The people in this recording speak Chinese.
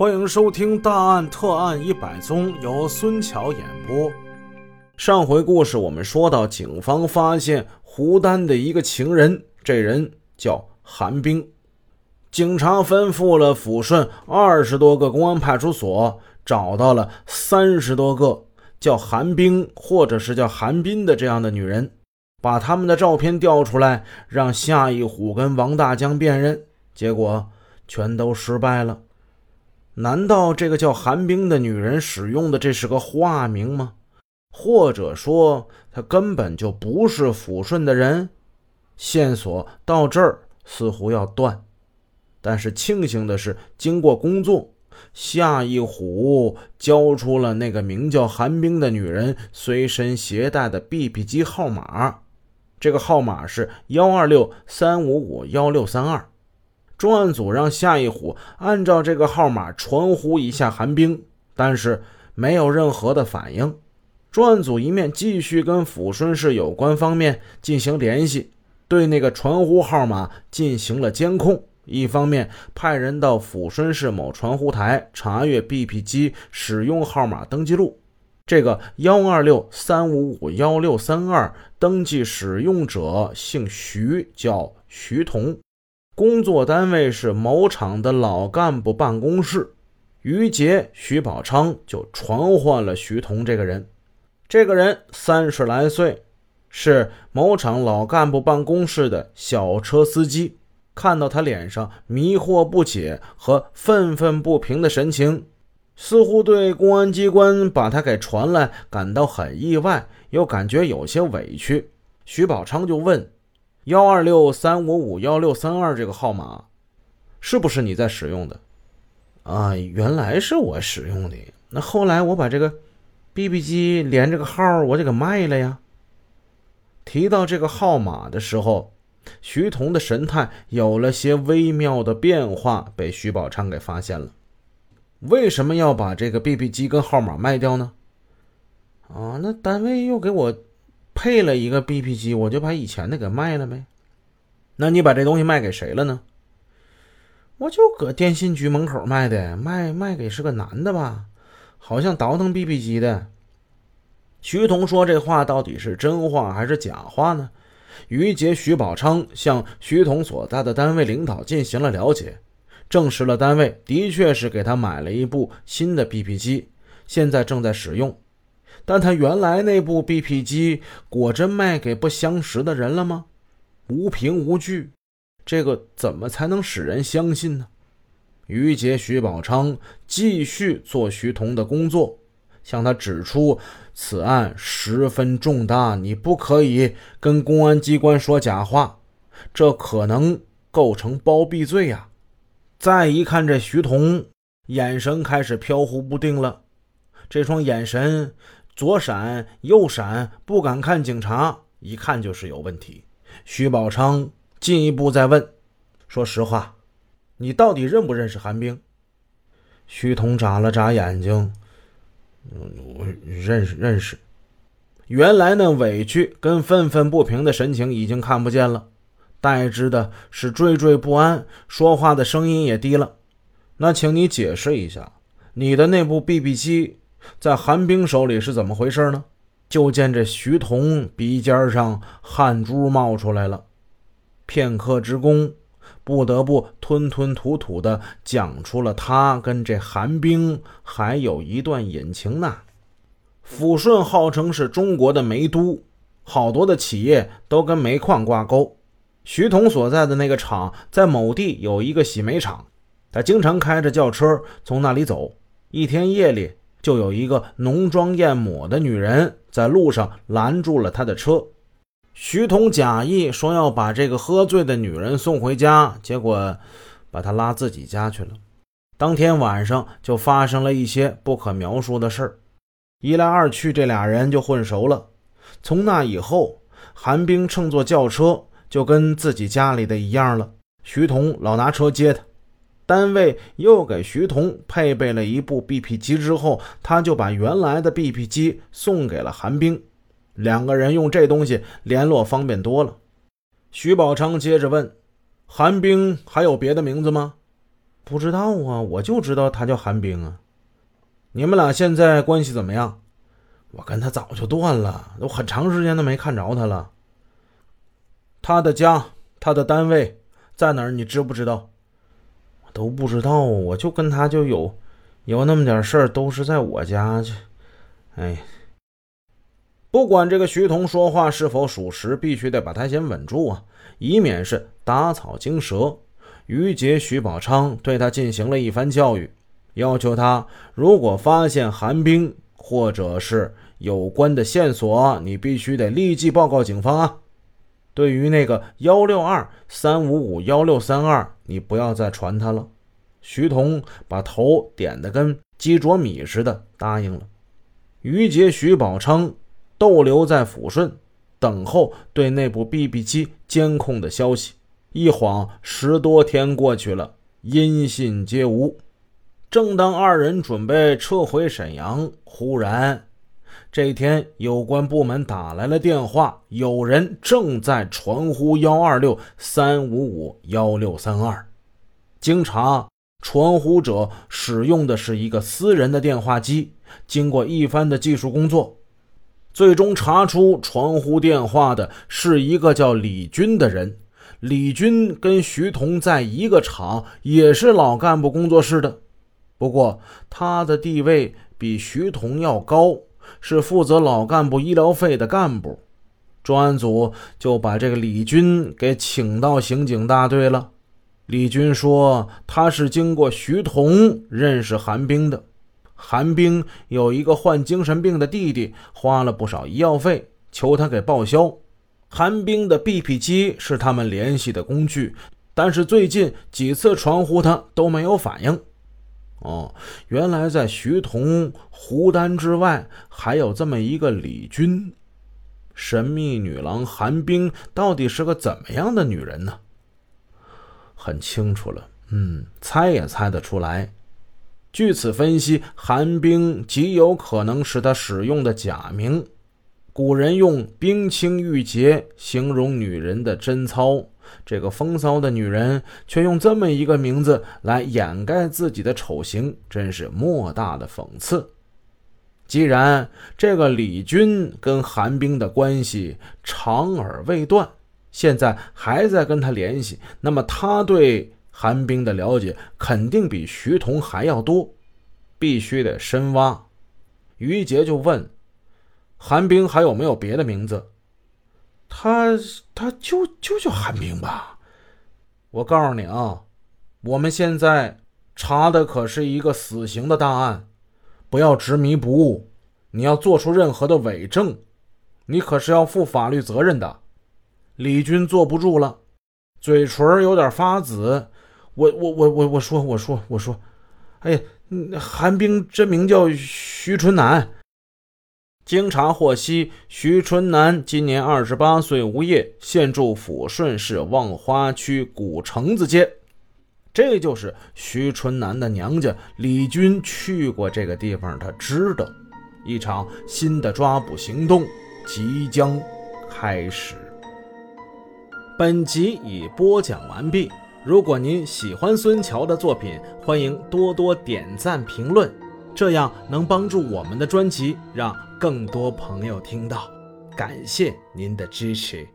欢迎收听《大案特案一百宗》，由孙桥演播。上回故事我们说到，警方发现胡丹的一个情人，这人叫韩冰。警察吩咐了抚顺二十多个公安派出所，找到了三十多个叫韩冰或者是叫韩冰的这样的女人，把他们的照片调出来，让夏一虎跟王大江辨认，结果全都失败了。难道这个叫韩冰的女人使用的这是个化名吗？或者说她根本就不是抚顺的人？线索到这儿似乎要断，但是庆幸的是，经过工作，夏一虎交出了那个名叫韩冰的女人随身携带的 BP 机号码，这个号码是幺二六三五五幺六三二。专案组让夏一虎按照这个号码传呼一下韩冰，但是没有任何的反应。专案组一面继续跟抚顺市有关方面进行联系，对那个传呼号码进行了监控；一方面派人到抚顺市某传呼台查阅 BP 机使用号码登记录。这个幺二六三五五幺六三二登记使用者姓徐，叫徐彤。工作单位是某厂的老干部办公室，于杰、徐宝昌就传唤了徐彤这个人。这个人三十来岁，是某厂老干部办公室的小车司机。看到他脸上迷惑不解和愤愤不平的神情，似乎对公安机关把他给传来感到很意外，又感觉有些委屈。徐宝昌就问。幺二六三五五幺六三二这个号码，是不是你在使用的？啊，原来是我使用的。那后来我把这个 BB 机连这个号，我就给卖了呀。提到这个号码的时候，徐彤的神态有了些微妙的变化，被徐宝昌给发现了。为什么要把这个 BB 机跟号码卖掉呢？啊，那单位又给我。配了一个 BP 机，我就把以前的给卖了呗。那你把这东西卖给谁了呢？我就搁电信局门口卖的，卖卖给是个男的吧，好像倒腾 BP 机的。徐彤说这话到底是真话还是假话呢？于杰、徐宝昌向徐彤所在的单位领导进行了了解，证实了单位的确是给他买了一部新的 BP 机，现在正在使用。但他原来那部 BP 机果真卖给不相识的人了吗？无凭无据，这个怎么才能使人相信呢？于杰、徐宝昌继续做徐桐的工作，向他指出此案十分重大，你不可以跟公安机关说假话，这可能构成包庇罪呀。再一看这徐桐，眼神开始飘忽不定了，这双眼神。左闪右闪，不敢看警察，一看就是有问题。徐宝昌进一步再问：“说实话，你到底认不认识韩冰？”徐桐眨了眨眼睛：“我认识，认识。”原来那委屈跟愤愤不平的神情已经看不见了，代之的是惴惴不安，说话的声音也低了。那请你解释一下，你的那部 BB 机。在韩冰手里是怎么回事呢？就见这徐桐鼻尖上汗珠冒出来了，片刻之功，不得不吞吞吐吐地讲出了他跟这韩冰还有一段隐情呢。抚顺号称是中国的煤都，好多的企业都跟煤矿挂钩。徐彤所在的那个厂在某地有一个洗煤厂，他经常开着轿车从那里走。一天夜里。就有一个浓妆艳抹的女人在路上拦住了他的车，徐彤假意说要把这个喝醉的女人送回家，结果把她拉自己家去了。当天晚上就发生了一些不可描述的事儿，一来二去，这俩人就混熟了。从那以后，韩冰乘坐轿车就跟自己家里的一样了，徐彤老拿车接他。单位又给徐彤配备了一部 BP 机之后，他就把原来的 BP 机送给了韩冰，两个人用这东西联络方便多了。徐宝昌接着问：“韩冰还有别的名字吗？”不知道啊，我就知道他叫韩冰啊。你们俩现在关系怎么样？我跟他早就断了，都很长时间都没看着他了。他的家，他的单位在哪儿？你知不知道？都不知道，我就跟他就有有那么点事儿，都是在我家去。哎，不管这个徐桐说话是否属实，必须得把他先稳住啊，以免是打草惊蛇。于杰、徐宝昌对他进行了一番教育。要求他，如果发现寒冰或者是有关的线索，你必须得立即报告警方啊。对于那个幺六二三五五幺六三二，你不要再传他了。徐桐把头点得跟鸡啄米似的，答应了。于杰、徐宝昌逗留在抚顺，等候对内部 BB 机监控的消息。一晃十多天过去了，音信皆无。正当二人准备撤回沈阳，忽然，这天有关部门打来了电话，有人正在传呼幺二六三五五幺六三二。经查，传呼者使用的是一个私人的电话机。经过一番的技术工作，最终查出传呼电话的是一个叫李军的人。李军跟徐彤在一个厂，也是老干部工作室的。不过他的地位比徐彤要高，是负责老干部医疗费的干部。专案组就把这个李军给请到刑警大队了。李军说，他是经过徐彤认识韩冰的。韩冰有一个患精神病的弟弟，花了不少医药费，求他给报销。韩冰的 BP 机是他们联系的工具，但是最近几次传呼他都没有反应。哦，原来在徐桐、胡丹之外，还有这么一个李军。神秘女郎韩冰到底是个怎么样的女人呢？很清楚了，嗯，猜也猜得出来。据此分析，韩冰极有可能是他使用的假名。古人用“冰清玉洁”形容女人的贞操。这个风骚的女人却用这么一个名字来掩盖自己的丑行，真是莫大的讽刺。既然这个李军跟韩冰的关系长而未断，现在还在跟他联系，那么他对韩冰的了解肯定比徐彤还要多，必须得深挖。于杰就问：“韩冰还有没有别的名字？”他他就就叫韩冰吧，我告诉你啊，我们现在查的可是一个死刑的大案，不要执迷不悟，你要做出任何的伪证，你可是要负法律责任的。李军坐不住了，嘴唇有点发紫，我我我我我说我说我说，哎呀，韩冰真名叫徐春楠。经查获悉，徐春楠今年二十八岁，无业，现住抚顺市望花区古城子街。这就是徐春楠的娘家。李军去过这个地方，他知道，一场新的抓捕行动即将开始。本集已播讲完毕。如果您喜欢孙桥的作品，欢迎多多点赞评论。这样能帮助我们的专辑让更多朋友听到，感谢您的支持。